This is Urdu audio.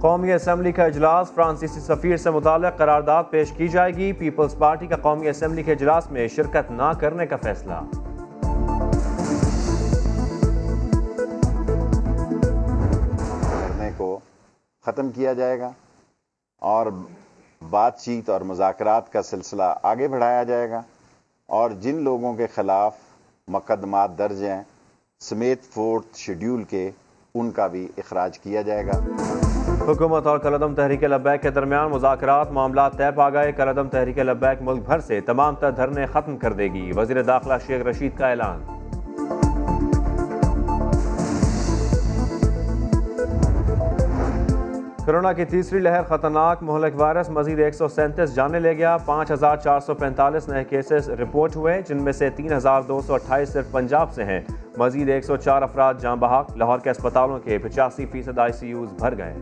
قومی اسمبلی کا اجلاس فرانسیسی سفیر سے متعلق قرارداد پیش کی جائے گی۔ پیپلز پارٹی کا قومی اسمبلی کے اجلاس میں شرکت نہ کرنے کا فیصلہ۔ کو ختم کیا جائے گا اور بات چیت اور مذاکرات کا سلسلہ آگے بڑھایا جائے گا اور جن لوگوں کے خلاف مقدمات درج ہیں، سمیت فورتھ شیڈیول کے، ان کا بھی اخراج کیا جائے گا۔ حکومت اور کلدم تحریک لبیک کے درمیان مذاکرات، معاملات طے پا گئے۔ کلدم تحریک لبیک ملک بھر سے تمام تر دھرنے ختم کر دے گی۔ وزیر داخلہ شیخ رشید کا اعلان۔ کرونا کی تیسری لہر خطرناک، مہلک وائرس مزید ایک سو سینتیس جانے لے گیا۔ پانچ ہزار چار سو پینتالیس نئے کیسز رپورٹ ہوئے، جن میں سے تین ہزار دو سو اٹھائیس صرف پنجاب سے ہیں۔ مزید ایک سو چار افراد جاں بحق، لاہور کے اسپتالوں کے پچاسی فیصد آئی سی یوز بھر گئے۔